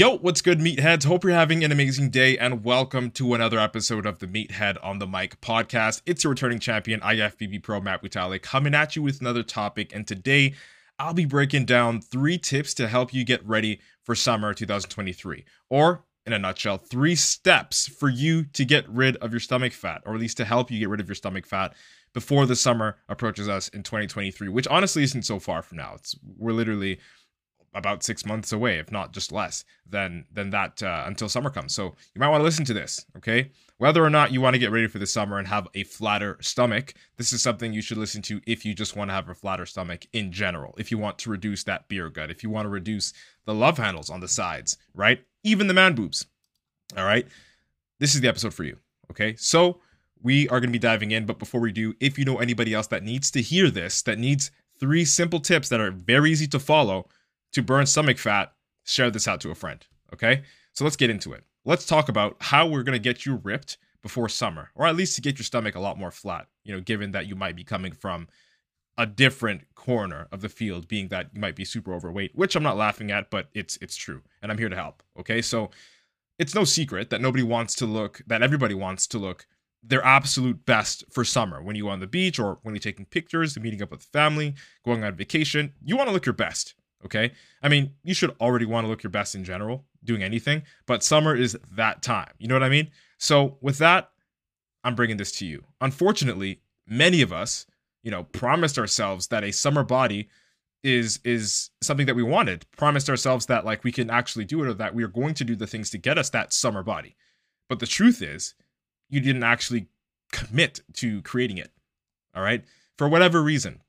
Yo, what's good, meatheads? Hope you're having an amazing day and welcome to another episode of the Meathead on the Mic podcast. It's your returning champion, IFBB Pro Matt Butale, coming at you with another topic. And today, I'll be breaking down three tips to help you get ready for summer 2023. Or, in a nutshell, three steps for you to get rid of your stomach fat, or at least to help you get rid of your stomach fat before the summer approaches us in 2023, which honestly isn't so far from now. It's we're literally about six months away, if not just less than than that uh, until summer comes. So you might want to listen to this, okay? Whether or not you want to get ready for the summer and have a flatter stomach, this is something you should listen to if you just want to have a flatter stomach in general. If you want to reduce that beer gut, if you want to reduce the love handles on the sides, right? Even the man boobs. All right, this is the episode for you, okay? So we are going to be diving in, but before we do, if you know anybody else that needs to hear this, that needs three simple tips that are very easy to follow to burn stomach fat, share this out to a friend. Okay? So let's get into it. Let's talk about how we're going to get you ripped before summer, or at least to get your stomach a lot more flat, you know, given that you might be coming from a different corner of the field, being that you might be super overweight, which I'm not laughing at, but it's it's true. And I'm here to help. Okay. So it's no secret that nobody wants to look, that everybody wants to look their absolute best for summer. When you on the beach or when you're taking pictures, meeting up with family, going on vacation, you want to look your best. Okay. I mean, you should already want to look your best in general, doing anything, but summer is that time. You know what I mean? So, with that, I'm bringing this to you. Unfortunately, many of us, you know, promised ourselves that a summer body is is something that we wanted promised ourselves that like we can actually do it or that we are going to do the things to get us that summer body but the truth is you didn't actually commit to creating it all right for whatever reason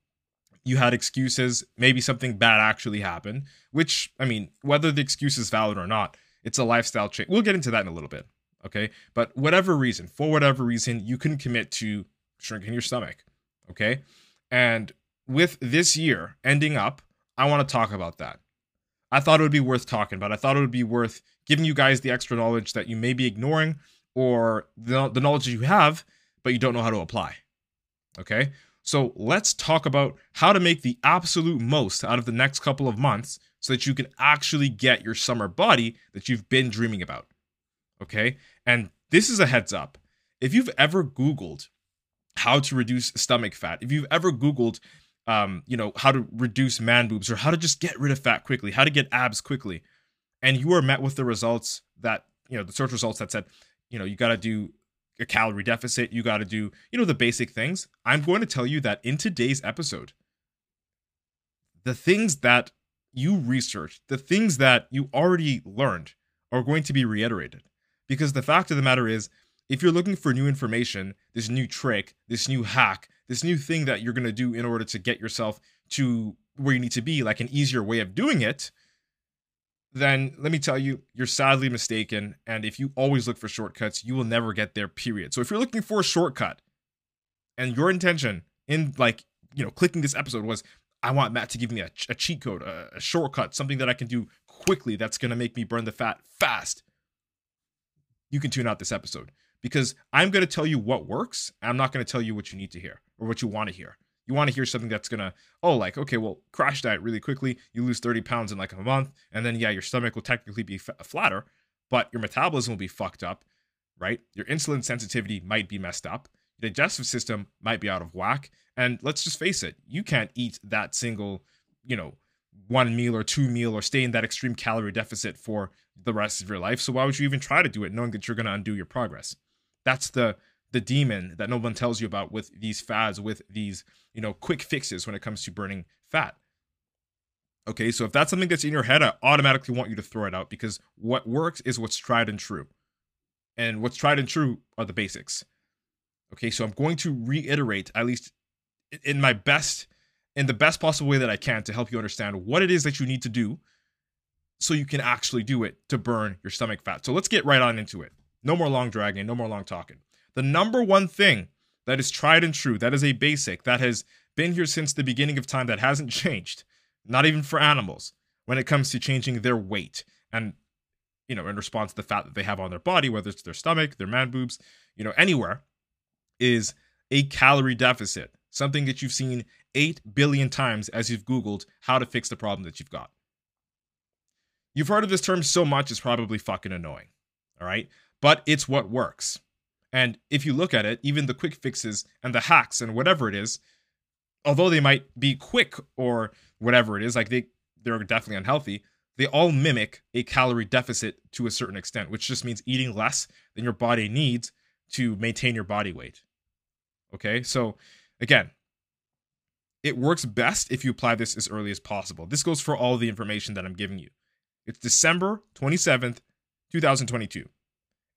you had excuses, maybe something bad actually happened, which, I mean, whether the excuse is valid or not, it's a lifestyle change. We'll get into that in a little bit. Okay. But whatever reason, for whatever reason, you couldn't commit to shrinking your stomach. Okay. And with this year ending up, I want to talk about that. I thought it would be worth talking about. I thought it would be worth giving you guys the extra knowledge that you may be ignoring or the, the knowledge you have, but you don't know how to apply. Okay. So let's talk about how to make the absolute most out of the next couple of months so that you can actually get your summer body that you've been dreaming about. Okay? And this is a heads up. If you've ever Googled how to reduce stomach fat, if you've ever Googled, um, you know, how to reduce man boobs or how to just get rid of fat quickly, how to get abs quickly, and you are met with the results that, you know, the search results that said, you know, you got to do a calorie deficit, you got to do, you know, the basic things. I'm going to tell you that in today's episode, the things that you researched, the things that you already learned are going to be reiterated. Because the fact of the matter is, if you're looking for new information, this new trick, this new hack, this new thing that you're going to do in order to get yourself to where you need to be, like an easier way of doing it, then let me tell you, you're sadly mistaken. And if you always look for shortcuts, you will never get there, period. So if you're looking for a shortcut and your intention in like, you know, clicking this episode was, I want Matt to give me a, a cheat code, a, a shortcut, something that I can do quickly that's going to make me burn the fat fast, you can tune out this episode because I'm going to tell you what works. I'm not going to tell you what you need to hear or what you want to hear. You want to hear something that's gonna, oh, like, okay, well, crash diet really quickly. You lose 30 pounds in like a month, and then, yeah, your stomach will technically be f- flatter, but your metabolism will be fucked up, right? Your insulin sensitivity might be messed up. Your digestive system might be out of whack. And let's just face it, you can't eat that single, you know, one meal or two meal or stay in that extreme calorie deficit for the rest of your life. So why would you even try to do it knowing that you're going to undo your progress? That's the the demon that no one tells you about with these fads, with these, you know, quick fixes when it comes to burning fat. Okay, so if that's something that's in your head, I automatically want you to throw it out because what works is what's tried and true. And what's tried and true are the basics. Okay, so I'm going to reiterate, at least in my best, in the best possible way that I can to help you understand what it is that you need to do so you can actually do it to burn your stomach fat. So let's get right on into it. No more long dragging, no more long talking. The number one thing that is tried and true, that is a basic, that has been here since the beginning of time, that hasn't changed, not even for animals, when it comes to changing their weight and, you know, in response to the fat that they have on their body, whether it's their stomach, their man boobs, you know, anywhere, is a calorie deficit. Something that you've seen 8 billion times as you've Googled how to fix the problem that you've got. You've heard of this term so much, it's probably fucking annoying. All right. But it's what works. And if you look at it, even the quick fixes and the hacks and whatever it is, although they might be quick or whatever it is, like they they're definitely unhealthy, they all mimic a calorie deficit to a certain extent, which just means eating less than your body needs to maintain your body weight. Okay? So again, it works best if you apply this as early as possible. This goes for all the information that I'm giving you. It's December 27th, 2022.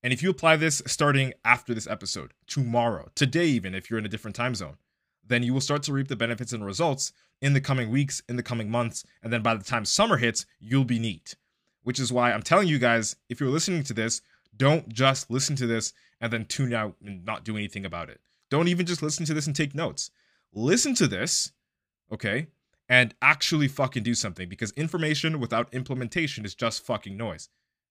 And if you apply this starting after this episode, tomorrow, today, even if you're in a different time zone, then you will start to reap the benefits and results in the coming weeks, in the coming months. And then by the time summer hits, you'll be neat. Which is why I'm telling you guys if you're listening to this, don't just listen to this and then tune out and not do anything about it. Don't even just listen to this and take notes. Listen to this, okay, and actually fucking do something because information without implementation is just fucking noise.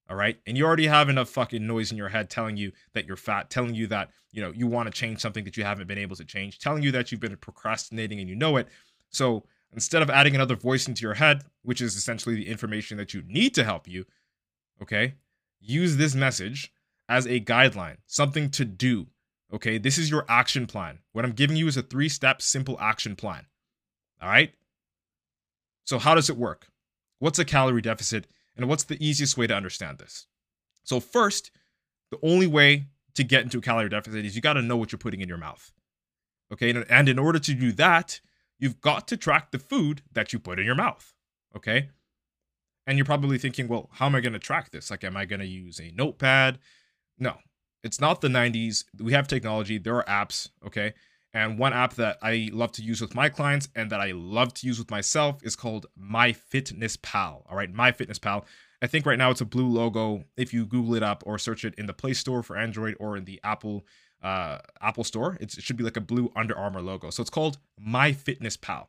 All right. And you already have enough fucking noise in your head telling you that you're fat, telling you that, you know, you want to change something that you haven't been able to change, telling you that you've been procrastinating and you know it. So instead of adding another voice into your head, which is essentially the information that you need to help you, okay, use this message as a guideline, something to do. Okay. This is your action plan. What I'm giving you is a three step simple action plan. All right. So, how does it work? What's a calorie deficit? And what's the easiest way to understand this? So, first, the only way to get into a calorie deficit is you got to know what you're putting in your mouth. Okay. And in order to do that, you've got to track the food that you put in your mouth. Okay. And you're probably thinking, well, how am I going to track this? Like, am I going to use a notepad? No, it's not the 90s. We have technology, there are apps. Okay. And one app that I love to use with my clients and that I love to use with myself is called MyFitnessPal. All right, MyFitnessPal. I think right now it's a blue logo. If you Google it up or search it in the Play Store for Android or in the Apple uh, Apple Store, it should be like a blue Under Armour logo. So it's called MyFitnessPal.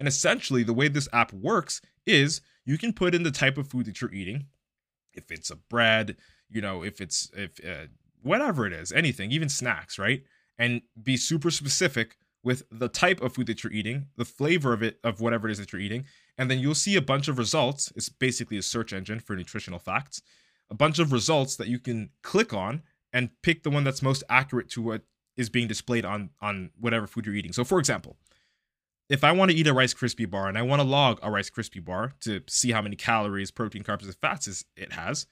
And essentially, the way this app works is you can put in the type of food that you're eating. If it's a bread, you know, if it's if uh, whatever it is, anything, even snacks, right? And be super specific with the type of food that you're eating, the flavor of it, of whatever it is that you're eating, and then you'll see a bunch of results. It's basically a search engine for nutritional facts, a bunch of results that you can click on and pick the one that's most accurate to what is being displayed on on whatever food you're eating. So, for example, if I want to eat a Rice Krispie bar and I want to log a Rice Krispie bar to see how many calories, protein, carbs, and fats it has,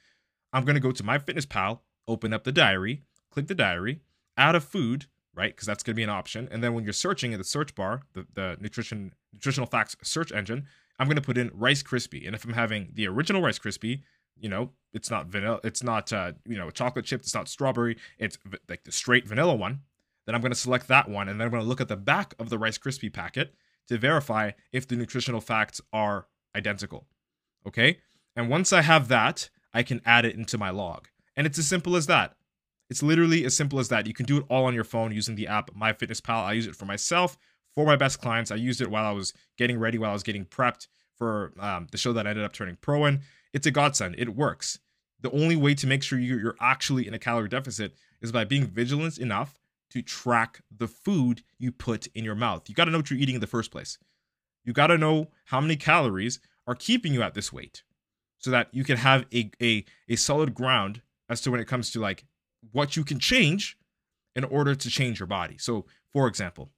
I'm going to go to MyFitnessPal, open up the diary, click the diary, add a food, right? Because that's going to be an option. And then when you're searching in the search bar, the, the nutrition nutritional facts search engine, I'm going to put in Rice Krispie. And if I'm having the original Rice Krispie, you know, it's not vanilla, it's not uh, you know, chocolate chip, it's not strawberry, it's v- like the straight vanilla one. Then I'm going to select that one, and then I'm going to look at the back of the Rice Krispie packet to verify if the nutritional facts are identical. Okay, and once I have that, I can add it into my log, and it's as simple as that. It's literally as simple as that. You can do it all on your phone using the app MyFitnessPal. I use it for myself, for my best clients. I used it while I was getting ready, while I was getting prepped for um, the show that I ended up turning pro in. It's a godsend. It works. The only way to make sure you're actually in a calorie deficit is by being vigilant enough to track the food you put in your mouth. You got to know what you're eating in the first place. You got to know how many calories are keeping you at this weight so that you can have a, a, a solid ground as to when it comes to like what you can change in order to change your body. So, for example,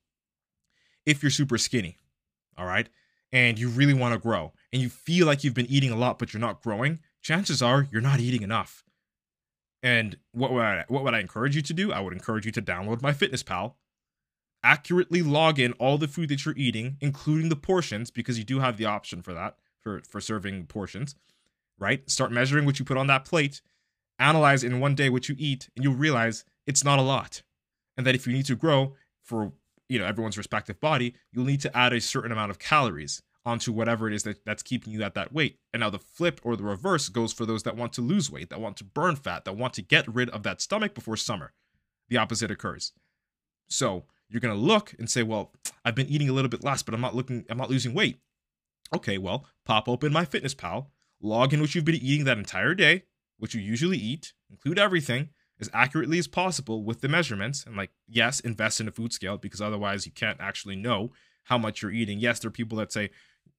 if you're super skinny, all right, and you really want to grow and you feel like you've been eating a lot but you're not growing, chances are you're not eating enough. And what would I, what would I encourage you to do? I would encourage you to download MyFitnessPal, accurately log in all the food that you're eating, including the portions, because you do have the option for that for for serving portions. Right? Start measuring what you put on that plate, analyze in one day what you eat, and you'll realize it's not a lot. And that if you need to grow for you know everyone's respective body, you'll need to add a certain amount of calories onto whatever it is that, that's keeping you at that weight. And now the flip or the reverse goes for those that want to lose weight, that want to burn fat, that want to get rid of that stomach before summer. The opposite occurs. So you're gonna look and say, well, I've been eating a little bit less, but I'm not looking, I'm not losing weight. Okay, well, pop open MyFitnessPal, log in what you've been eating that entire day, what you usually eat, include everything as accurately as possible with the measurements. And like, yes, invest in a food scale because otherwise you can't actually know how much you're eating. Yes, there are people that say,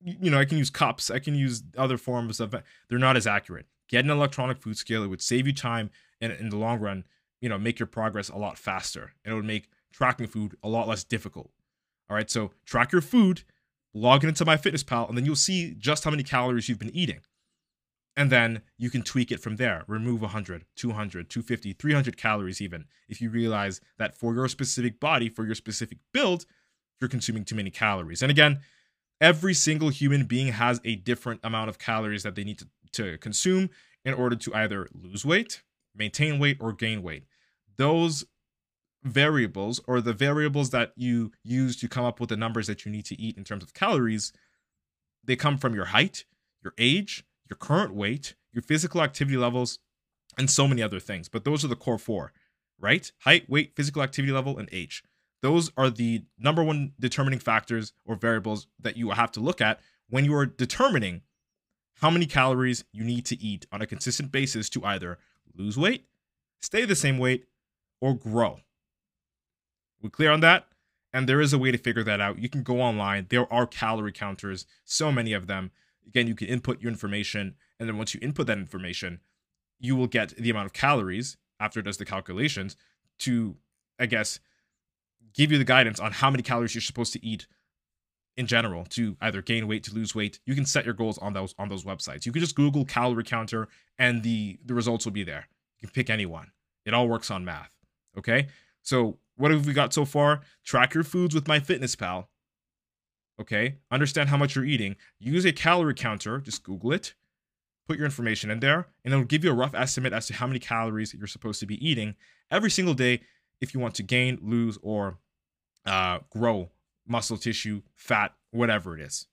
you know, I can use cups, I can use other forms of they're not as accurate. Get an electronic food scale, it would save you time and in the long run, you know, make your progress a lot faster. And it would make tracking food a lot less difficult. All right, so track your food, log it into MyFitnessPal, and then you'll see just how many calories you've been eating. And then you can tweak it from there. Remove 100, 200, 250, 300 calories, even if you realize that for your specific body, for your specific build, you're consuming too many calories. And again, every single human being has a different amount of calories that they need to, to consume in order to either lose weight, maintain weight, or gain weight. Those variables or the variables that you use to come up with the numbers that you need to eat in terms of calories, they come from your height, your age, your current weight, your physical activity levels, and so many other things. But those are the core four, right? Height, weight, physical activity level, and age. Those are the number one determining factors or variables that you have to look at when you are determining how many calories you need to eat on a consistent basis to either lose weight, stay the same weight, or grow. We clear on that? And there is a way to figure that out. You can go online. There are calorie counters, so many of them. Again, you can input your information, and then once you input that information, you will get the amount of calories after it does the calculations to, I guess, give you the guidance on how many calories you're supposed to eat in general to either gain weight to lose weight. You can set your goals on those on those websites. You can just google calorie counter and the the results will be there. You can pick any one it all works on math okay? So what have we got so far? Track your foods with MyFitnessPal okay understand how much you're eating use a calorie counter just google it put your information in there and it'll give you a rough estimate as to how many calories you're supposed to be eating every single day if you want to gain lose or uh, grow muscle tissue, fat, whatever it is.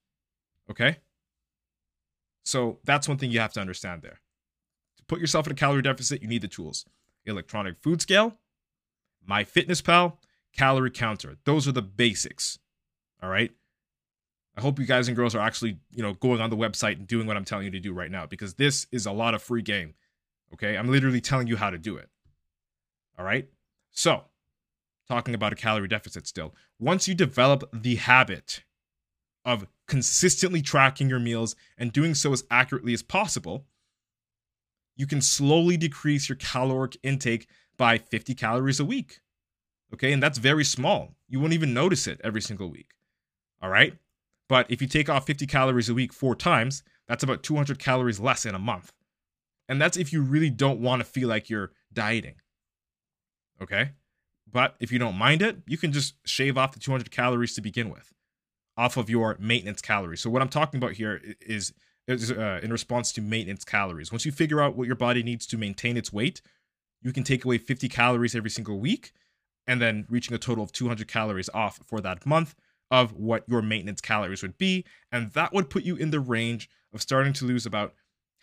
Okay? So that's one thing you have to understand there. To put yourself in a calorie deficit, you need the tools electronic food scale, MyFitnessPal, calorie counter. Those are the basics. All right? I hope you guys and girls are actually, you know, going on the website and doing what I'm telling you to do right now because this is a lot of free game. Okay? I'm literally telling you how to do it. All right? So, talking about a calorie deficit still. Once you develop the habit of consistently tracking your meals and doing so as accurately as possible, you can slowly decrease your caloric intake by 50 calories a week. Okay, and that's very small. You won't even notice it every single week. All right, but if you take off 50 calories a week four times, that's about 200 calories less in a month. And that's if you really don't want to feel like you're dieting. Okay, but if you don't mind it, you can just shave off the 200 calories to begin with off of your maintenance calories. So what I'm talking about here is, is uh, in response to maintenance calories. Once you figure out what your body needs to maintain its weight, you can take away 50 calories every single week and then reaching a total of 200 calories off for that month of what your maintenance calories would be. And that would put you in the range of starting to lose about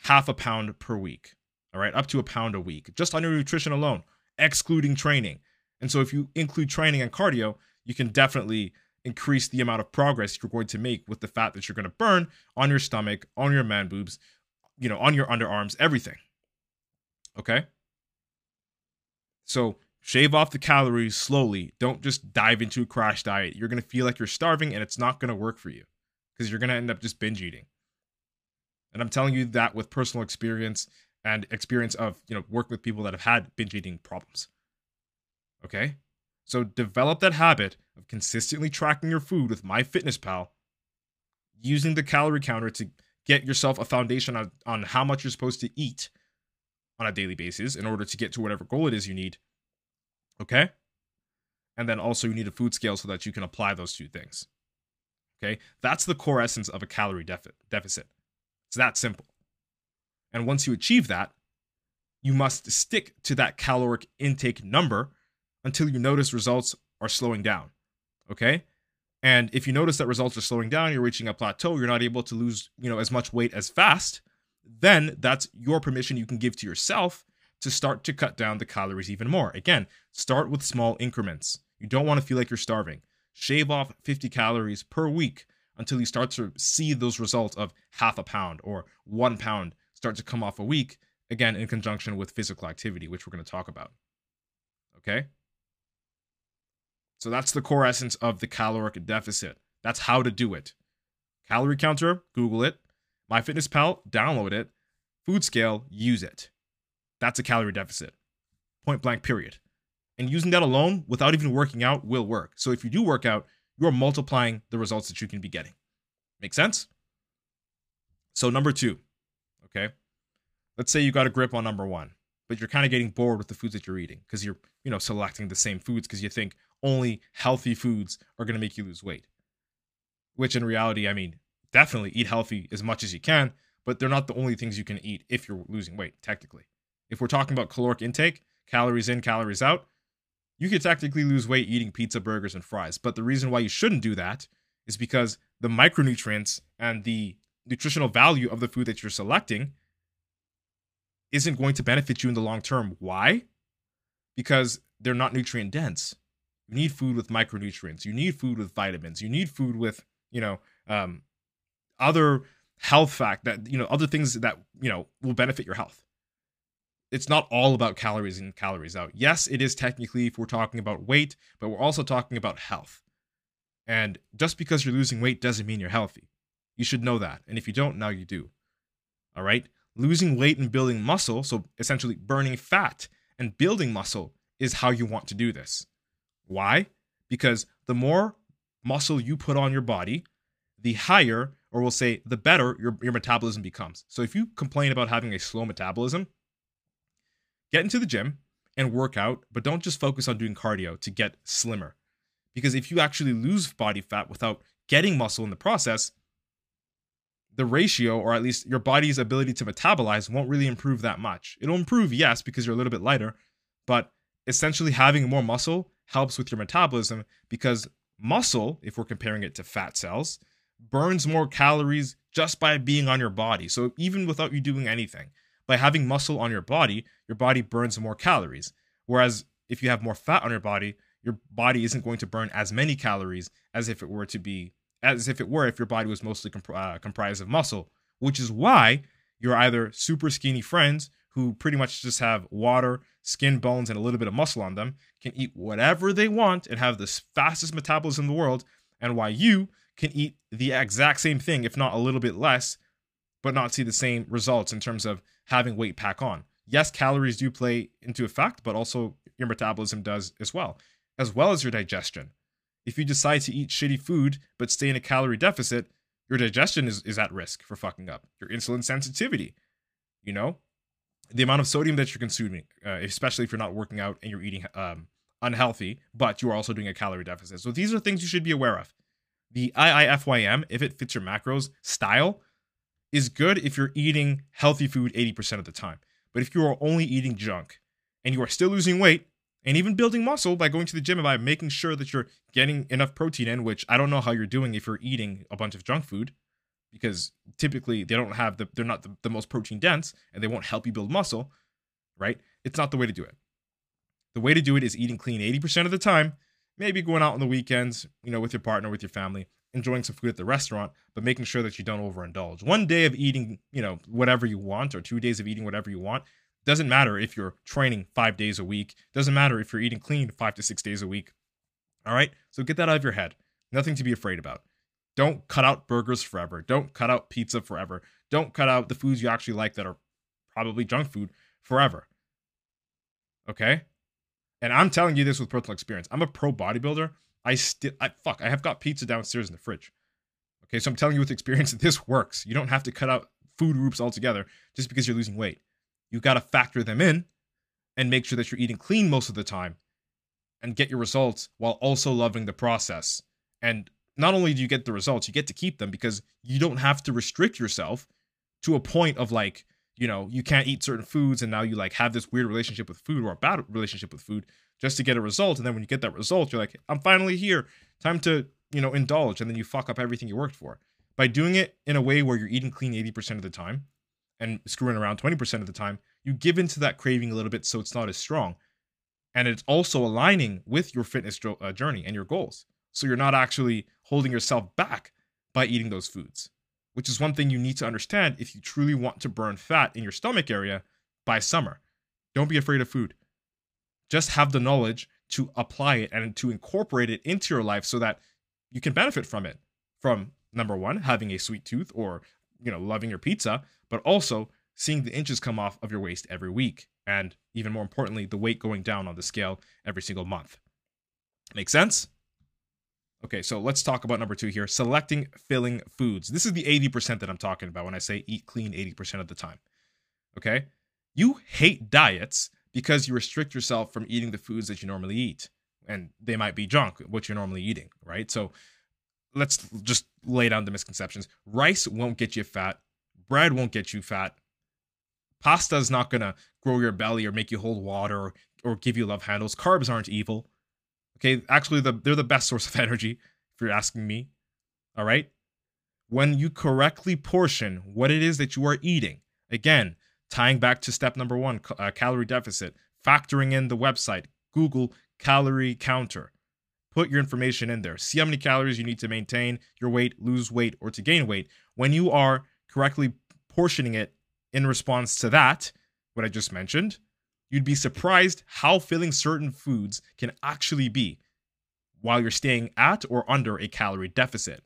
half a pound per week. All right, up to a pound a week, just on your nutrition alone, excluding training. And so if you include training and cardio, you can definitely increase the amount of progress you're going to make with the fat that you're going to burn on your stomach, on your man boobs, you know, on your underarms, everything. Okay? So shave off the calories slowly. Don't just dive into a crash diet. You're going to feel like you're starving and it's not going to work for you because you're going to end up just binge eating. And I'm telling you that with personal experience and experience of, you know, working with people that have had binge eating problems. Okay? So develop that habit of consistently tracking your food with MyFitnessPal, using the calorie counter to get yourself a foundation on, on how much you're supposed to eat on a daily basis in order to get to whatever goal it is you need. Okay? And then also you need a food scale so that you can apply those two things. Okay? That's the core essence of a calorie defi- deficit. It's that simple. And once you achieve that, you must stick to that caloric intake number until you notice results are slowing down. Okay? And if you notice that results are slowing down, you're reaching a plateau, you're not able to lose, you know, as much weight as fast, then that's your permission you can give to yourself to start to cut down the calories even more. Again, start with small increments. You don't want to feel like you're starving. Shave off 50 calories per week until you start to see those results of half a pound or one pound start to come off a week, again, in conjunction with physical activity, which we're going to talk about. Okay? So that's the core essence of the caloric deficit. That's how to do it. Calorie counter, Google it. MyFitnessPal, download it. Food scale, use it. That's a calorie deficit. Point blank, period. And using that alone without even working out will work. So if you do work out, you're multiplying the results that you can be getting. Make sense? So, number two, okay? Let's say you got a grip on number one, but you're kind of getting bored with the foods that you're eating because you're, you know, selecting the same foods because you think, only healthy foods are going to make you lose weight. Which in reality, I mean, definitely eat healthy as much as you can, but they're not the only things you can eat if you're losing weight, technically. If we're talking about caloric intake, calories in, calories out, you could technically lose weight eating pizza, burgers, and fries. But the reason why you shouldn't do that is because the micronutrients and the nutritional value of the food that you're selecting isn't going to benefit you in the long term. Why? Because they're not nutrient dense. You need food with micronutrients. You need food with vitamins. You need food with, you know, um, other health fact that, you know, other things that, you know, will benefit your health. It's not all about calories in, calories out. Yes, it is technically if we're talking about weight, but we're also talking about health. And just because you're losing weight doesn't mean you're healthy. You should know that. And if you don't, now you do. All right? Losing weight and building muscle, so essentially burning fat and building muscle, is how you want to do this. Why? Because the more muscle you put on your body, the higher, or we'll say the better, your, your metabolism becomes. So if you complain about having a slow metabolism, get into the gym and work out, but don't just focus on doing cardio to get slimmer. Because if you actually lose body fat without getting muscle in the process, the ratio, or at least your body's ability to metabolize, won't really improve that much. It'll improve, yes, because you're a little bit lighter, but essentially having more muscle helps with your metabolism because muscle, if we're comparing it to fat cells, burns more calories just by being on your body. So even without you doing anything, by having muscle on your body, your body burns more calories. Whereas if you have more fat on your body, your body isn't going to burn as many calories as if it were to be as if it were if your body was mostly comp- uh, comprised of muscle, which is why you're either super skinny friends who pretty much just have water, skin, bones, and a little bit of muscle on them, can eat whatever they want and have the fastest metabolism in the world, and why you can eat the exact same thing, if not a little bit less, but not see the same results in terms of having weight pack on. Yes, calories do play into effect, but also your metabolism does as well, as well as your digestion. If you decide to eat shitty food but stay in a calorie deficit, your digestion is, is at risk for fucking up. Your insulin sensitivity, you know, the amount of sodium that you're consuming, uh, especially if you're not working out and you're eating um, unhealthy, but you are also doing a calorie deficit. So these are things you should be aware of. The IIFYM, if it fits your macros style, is good if you're eating healthy food 80% of the time. But if you are only eating junk and you are still losing weight and even building muscle by going to the gym and by making sure that you're getting enough protein in, which I don't know how you're doing if you're eating a bunch of junk food, because typically they don't have the they're not the, the most protein dense and they won't help you build muscle, right? It's not the way to do it. The way to do it is eating clean 80% of the time, maybe going out on the weekends, you know, with your partner, with your family, enjoying some food at the restaurant, but making sure that you don't overindulge. One day of eating, you know, whatever you want or two days of eating whatever you want doesn't matter if you're training 5 days a week, doesn't matter if you're eating clean 5 to 6 days a week. All right? So get that out of your head. Nothing to be afraid about. Don't cut out burgers forever. Don't cut out pizza forever. Don't cut out the foods you actually like that are probably junk food forever. Okay? And I'm telling you this with personal experience. I'm a pro bodybuilder. I still I fuck, I have got pizza downstairs in the fridge. Okay, so I'm telling you with experience this works. You don't have to cut out food groups altogether just because you're losing weight. You've got to factor them in and make sure that you're eating clean most of the time and get your results while also loving the process. And not only do you get the results, you get to keep them because you don't have to restrict yourself to a point of like, you know, you can't eat certain foods and now you like have this weird relationship with food or a bad relationship with food just to get a result. And then when you get that result, you're like, I'm finally here. Time to, you know, indulge. And then you fuck up everything you worked for. By doing it in a way where you're eating clean 80% of the time and screwing around 20% of the time, you give into that craving a little bit so it's not as strong. And it's also aligning with your fitness uh, journey and your goals. So you're not actually holding yourself back by eating those foods, which is one thing you need to understand if you truly want to burn fat in your stomach area by summer. Don't be afraid of food. Just have the knowledge to apply it and to incorporate it into your life so that you can benefit from it. From number one, having a sweet tooth or, you know, loving your pizza, but also seeing the inches come off of your waist every week. And even more importantly, the weight going down on the scale every single month. Make sense? Okay, so let's talk about number two here selecting filling foods. This is the 80% that I'm talking about when I say eat clean 80% of the time. Okay? You hate diets because you restrict yourself from eating the foods that you normally eat. And they might be junk, what you're normally eating, right? So let's just lay down the misconceptions. Rice won't get you fat, bread won't get you fat, pasta is not going to grow your belly or make you hold water or, or give you love handles. Carbs aren't evil. Okay, actually, the, they're the best source of energy, if you're asking me. All right? When you correctly portion what it is that you are eating, again, tying back to step number one uh, calorie deficit, factoring in the website, Google calorie counter. Put your information in there. See how many calories you need to maintain your weight, lose weight, or to gain weight. When you are correctly portioning it in response to that, what I just mentioned, you'd be surprised how filling certain foods can actually be while you're staying at or under a calorie deficit.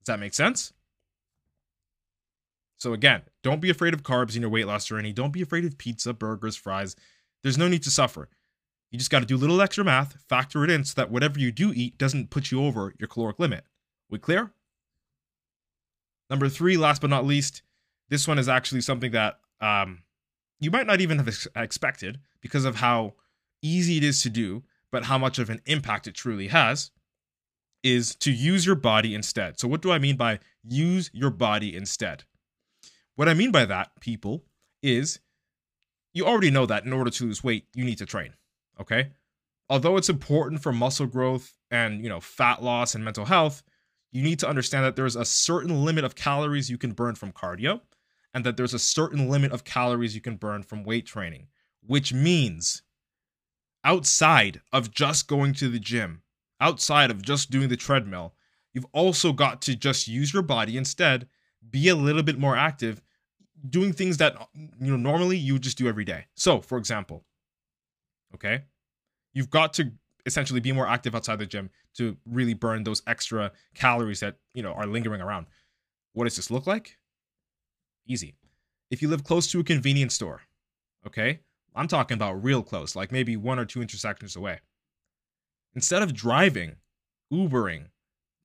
Does that make sense? So, again, don't be afraid of carbs in your weight loss journey. Don't be afraid of pizza, burgers, fries. There's no need to suffer. You just got to do a little extra math, factor it in so that whatever you do eat doesn't put you over your caloric limit. We clear? Number three, last but not least, this one is actually something that um, you might not even have ex- expected because of how easy it is to do, but how much of an impact it truly has, is to use your body instead. So, what do I mean by use your body instead? What I mean by that, people, is you already know that in order to lose weight, you need to train. Okay? Although it's important for muscle growth and, you know, fat loss and mental health, you need to understand that there's a certain limit of calories you can burn from cardio and that there's a certain limit of calories you can burn from weight training, which means outside of just going to the gym, outside of just doing the treadmill, you've also got to just use your body instead, be a little bit more active, doing things that you know normally you just do every day. So, for example, okay, you've got to essentially be more active outside the gym to really burn those extra calories that you know are lingering around. What does this look like? Easy. If you live close to a convenience store, okay? I'm talking about real close, like maybe one or two intersections away. Instead of driving, Ubering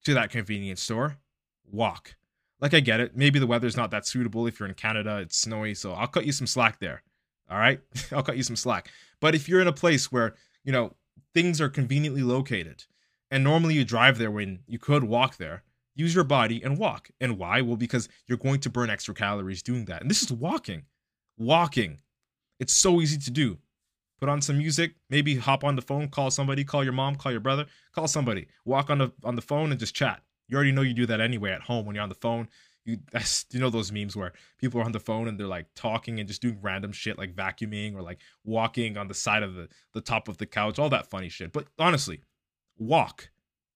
to that convenience store, walk. Like I get it. Maybe the weather's not that suitable if you're in Canada, it's snowy, so I'll cut you some slack there. All right? I'll cut you some slack. But if you're in a place where, you know, things are conveniently located and normally you drive there when you could walk there, use your body and walk. And why? Well, because you're going to burn extra calories doing that. And this is walking. Walking. It's so easy to do. Put on some music, maybe hop on the phone, call somebody, call your mom, call your brother, call somebody. Walk on the on the phone and just chat. You already know you do that anyway at home when you're on the phone. You that's you know those memes where people are on the phone and they're like talking and just doing random shit like vacuuming or like walking on the side of the the top of the couch, all that funny shit. But honestly, walk.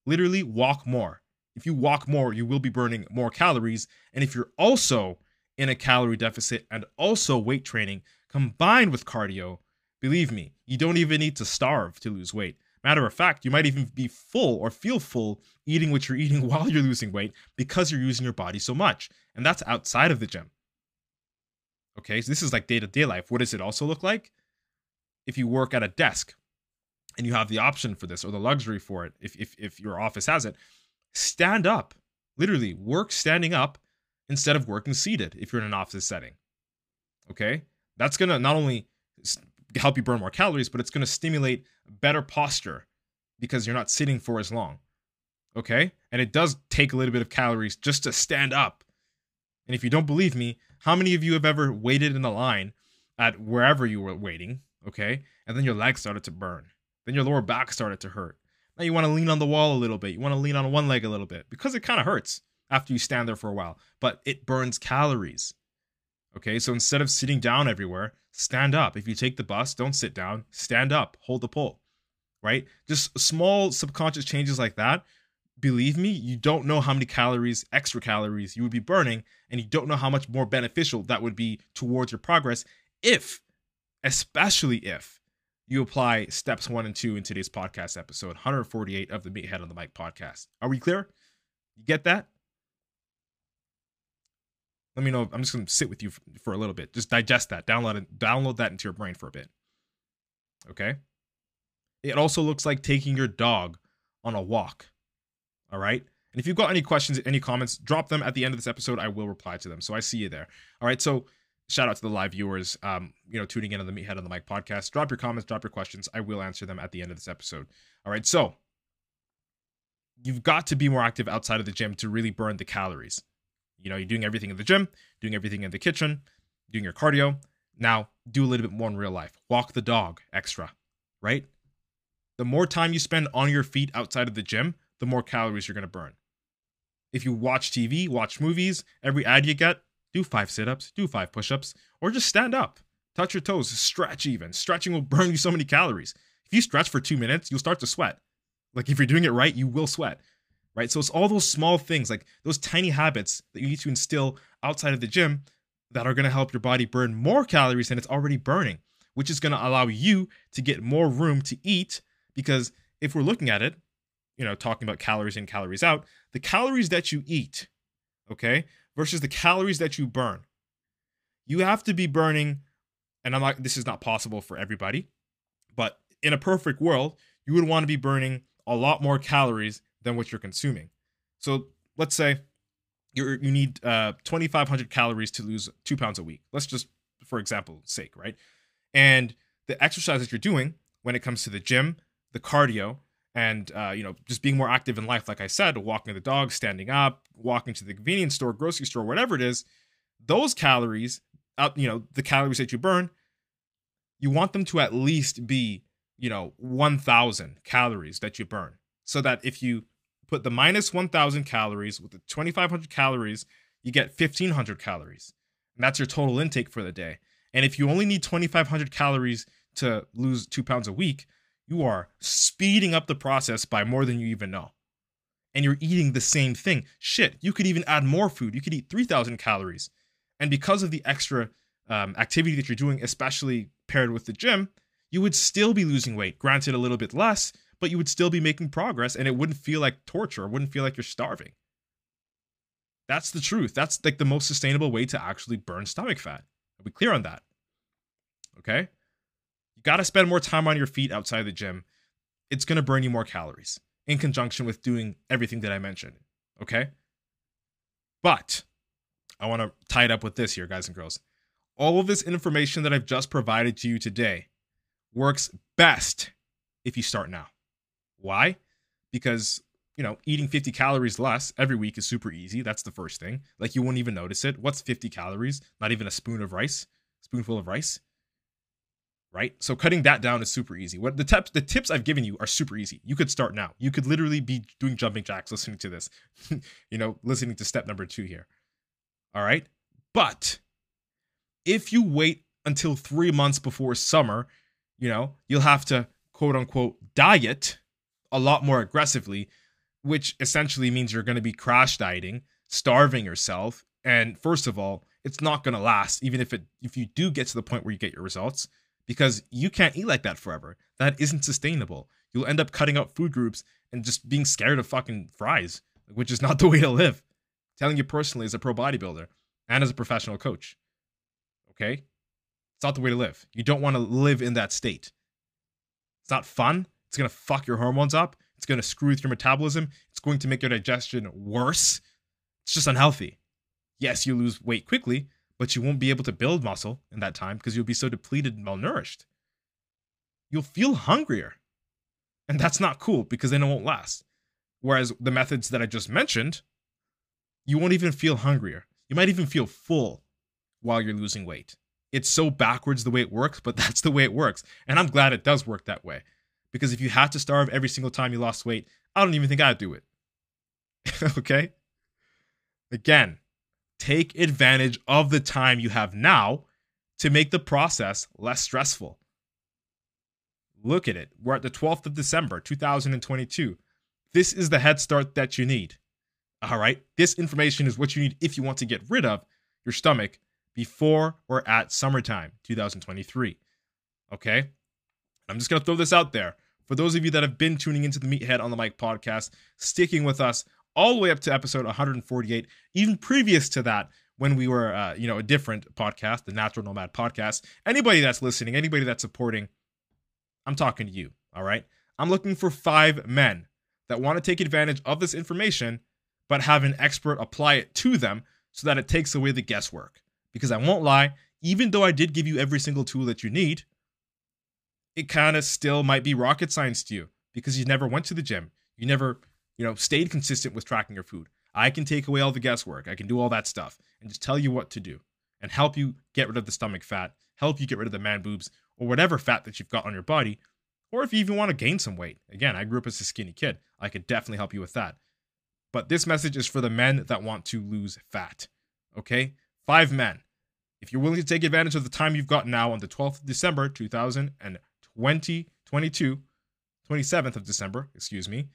Literally walk more if you walk more, you will be burning more calories. And if you're also in a calorie deficit and also weight training combined with cardio, believe me, you don't even need to starve to lose weight. Matter of fact, you might even be full or feel full eating what you're eating while you're losing weight because you're using your body so much. And that's outside of the gym. Okay, so this is like day to day life. What does it also look like? If you work at a desk and you have the option for this or the luxury for it, if, if, if your office has it, stand up. Literally, work standing up instead of working seated if you're in an office setting. Okay? That's to not only help you burn more calories, but it's going to stimulate better posture because you're not sitting for as long. Okay? And it does take a little bit of calories just to stand up. And if you don't believe me, how many of you have ever waited in the line at wherever you were waiting, okay? And then your legs started to burn. Then your lower back started to hurt. Now you want to lean on the wall a little bit. You want to lean on one leg a little bit because it kind of hurts after you stand there for a while, but it burns calories. Okay, so instead of sitting down everywhere, stand up. If you take the bus, don't sit down, stand up, hold the pole, right? Just small subconscious changes like that. Believe me, you don't know how many calories, extra calories you would be burning, and you don't know how much more beneficial that would be towards your progress if, especially if, you apply steps one and two in today's podcast episode, 148 of the Meathead on the Mic podcast. Are we clear? You get that? Let me know. I'm just to sit with you for, for a little bit. Just digest that. Download it. Download that into your brain for a bit. Okay. It also looks like taking your dog on a walk. All right. And if you've got any questions, any comments, drop them at the end of this episode. I will reply to them. So I see you there. All right. So shout out to the live viewers, um, you know, tuning in on the Meathead on the Mic podcast. Drop your comments, drop your questions. I will answer them at the end of this episode. All right. So you've got to be more active outside of the gym to really burn the calories. You know, you're doing everything in the gym, doing everything in the kitchen, doing your cardio. Now, do a little bit more in real life. Walk the dog extra, right? The more time you spend on your feet outside of the gym, the more calories you're going to burn. If you watch TV, watch movies, every ad you get, do five sit ups, do five push ups, or just stand up, touch your toes, stretch even. Stretching will burn you so many calories. If you stretch for two minutes, you'll start to sweat. Like if you're doing it right, you will sweat right? So it's all those small things, like those tiny habits that you need to instill outside of the gym that are going to help your body burn more calories than it's already burning, which is going to allow you to get more room to eat. Because if we're looking at it, you know, talking about calories in, calories out, the calories that you eat, okay, versus the calories that you burn, you have to be burning, and I'm not, this is not possible for everybody, but in a perfect world, you would want to be burning a lot more calories than what you're consuming. So let's say you you need uh, 2,500 calories to lose two pounds a week. Let's just, for example, sake, right? And the exercise that you're doing when it comes to the gym, the cardio, and uh, you know just being more active in life, like I said, walking the dog, standing up, walking to the convenience store, grocery store, whatever it is, those calories, out you know the calories that you burn, you want them to at least be you know 1,000 calories that you burn, so that if you put the minus 1000 calories with the 2500 calories, you get 1500 calories. And that's your total intake for the day. And if you only need 2500 calories to lose two pounds a week, you are speeding up the process by more than you even know. And you're eating the same thing. Shit, you could even add more food. You could eat 3000 calories. And because of the extra um, activity that you're doing, especially paired with the gym, you would still be losing weight. Granted, a little bit less, but you would still be making progress and it wouldn't feel like torture. It wouldn't feel like you're starving. That's the truth. That's like the most sustainable way to actually burn stomach fat. Are we clear on that? Okay? You got to spend more time on your feet outside the gym. It's going to burn you more calories in conjunction with doing everything that I mentioned. Okay? But I want to tie it up with this here, guys and girls. All of this information that I've just provided to you today works best if you start now. Why? Because, you know, eating 50 calories less every week is super easy. That's the first thing. Like you wouldn't even notice it. What's 50 calories? Not even a spoon of rice, spoonful of rice. Right? So cutting that down is super easy. What the tips the tips I've given you are super easy. You could start now. You could literally be doing jumping jacks listening to this. you know, listening to step number 2 here. All right? But if you wait until 3 months before summer, you know, you'll have to quote unquote diet a lot more aggressively, which essentially means you're going to be crash dieting, starving yourself. And first of all, it's not going to last, even if it if you do get to the point where you get your results, because you can't eat like that forever. That isn't sustainable. You'll end up cutting out food groups and just being scared of fucking fries, which is not the way to live. Telling you personally, as a pro bodybuilder and as a professional coach. Okay? It's not the way to live. You don't want to live in that state. It's not fun. It's going to fuck your hormones up. It's going to screw with your metabolism. It's going to make your digestion worse. It's just unhealthy. Yes, you lose weight quickly, but you won't be able to build muscle in that time because you'll be so depleted and malnourished. You'll feel hungrier. And that's not cool because then it won't last. Whereas the methods that I just mentioned, you won't even feel hungrier. You might even feel full while you're losing weight. It's so backwards the way it works, but that's the way it works. And I'm glad it does work that way. Because if you had to starve every single time you lost weight, I don't even think I'd do it. okay? Again, take advantage of the time you have now to make the process less stressful. Look at it. We're at the 12th of December, 2022. This is the head start that you need. All right? This information is what you need if you want to get rid of your stomach before or at summertime 2023. Okay? I'm just going to throw this out there. For those of you that have been tuning into the Meathead on the Mic podcast, sticking with us all the way up to episode 148, even previous to that, when we were, uh, you know, a different podcast, the Natural Nomad podcast. Anybody that's listening, anybody that's supporting, I'm talking to you. All right. I'm looking for five men that want to take advantage of this information, but have an expert apply it to them so that it takes away the guesswork. Because I won't lie, even though I did give you every single tool that you need, it kind of still might be rocket science to you because you never went to the gym. You never, you know, stayed consistent with tracking your food. I can take away all the guesswork. I can do all that stuff and just tell you what to do and help you get rid of the stomach fat, help you get rid of the man boobs or whatever fat that you've got on your body. Or if you even want to gain some weight. Again, I grew up as a skinny kid. I could definitely help you with that. But this message is for the men that want to lose fat. Okay? Five men. If you're willing to take advantage of the time you've got now on the 12th of December 2022, 27th of December, excuse me,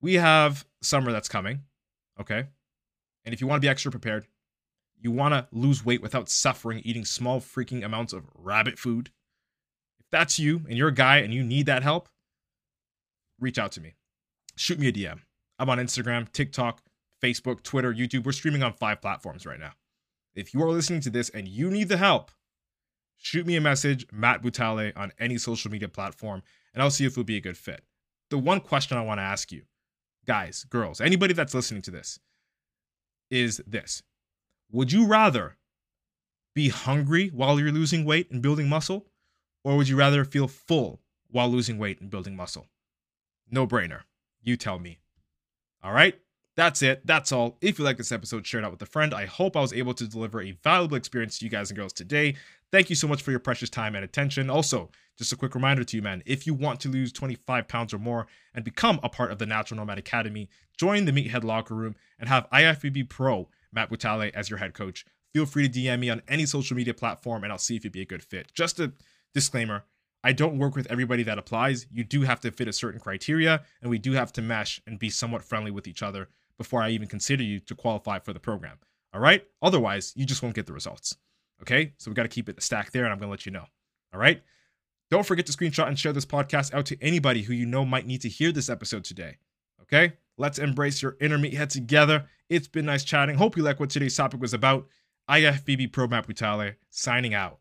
we have summer that's coming. Okay? And if you want to be extra prepared, you want to lose weight without suffering eating small freaking amounts of rabbit food. If that's you and you're a guy and you need that help, reach out to me. Shoot me a DM. I'm on Instagram, TikTok, Facebook, Twitter, YouTube. We're streaming on five platforms right now. If you are listening to this and you need the help, shoot me a message, Matt Butale, on any social media platform, and I'll see if it would be a good fit. The one question I want to ask you, guys, girls, anybody that's listening to this, is this Would you rather be hungry while you're losing weight and building muscle, or would you rather feel full while losing weight and building muscle? No brainer. You tell me. All right? That's it. That's all. If you like this episode, share it out with a friend. I hope I was able to deliver a valuable experience to you guys and girls today. Thank you so much for your precious time and attention. Also, just a quick reminder to you, man if you want to lose 25 pounds or more and become a part of the Natural Nomad Academy, join the Meathead Locker Room and have IFBB Pro Matt Butale as your head coach. Feel free to DM me on any social media platform and I'll see if you'd be a good fit. Just a disclaimer I don't work with everybody that applies. You do have to fit a certain criteria, and we do have to mesh and be somewhat friendly with each other before I even consider you to qualify for the program. All right? Otherwise, you just won't get the results. Okay? So we got to keep it stacked there, and I'm going to let you know. All right? Don't forget to screenshot and share this podcast out to anybody who you know might need to hear this episode today. Okay? Let's embrace your inner meathead together. It's been nice chatting. Hope you like what today's topic was about. IFBB Pro Matt Butale signing out.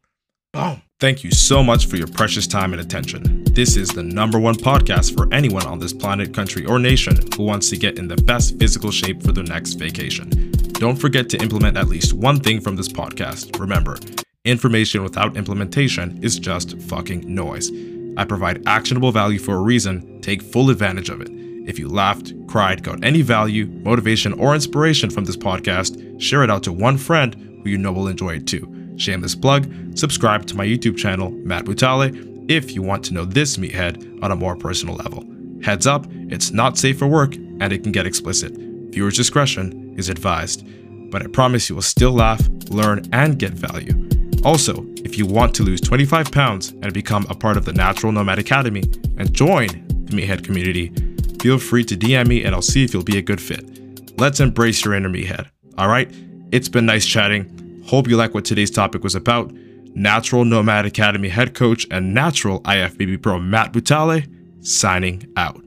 Boom. Thank you so much for your precious time and attention. This is the number one podcast for anyone on this planet, country, or nation who wants to get in the best physical shape for their next vacation. Don't forget to implement at least one thing from this podcast. Remember, information without implementation is just fucking noise. I provide actionable value for a reason. Take full advantage of it. If you laughed, cried, got any value, motivation, or inspiration from this podcast, share it out to one friend who you know will enjoy it too. Shameless plug, subscribe to my YouTube channel, Matt Butale, if you want to know this meathead on a more personal level. Heads up, it's not safe for work and it can get explicit. Viewer's discretion is advised, but I promise you will still laugh, learn, and get value. Also, if you want to lose 25 pounds and become a part of the Natural Nomad Academy and join the Meathead community, feel free to DM me and I'll see if you'll be a good fit. Let's embrace your inner meathead. All right? It's been nice chatting. Hope you like what today's topic was about. Natural Nomad Academy head coach and natural IFBB pro Matt Butale signing out.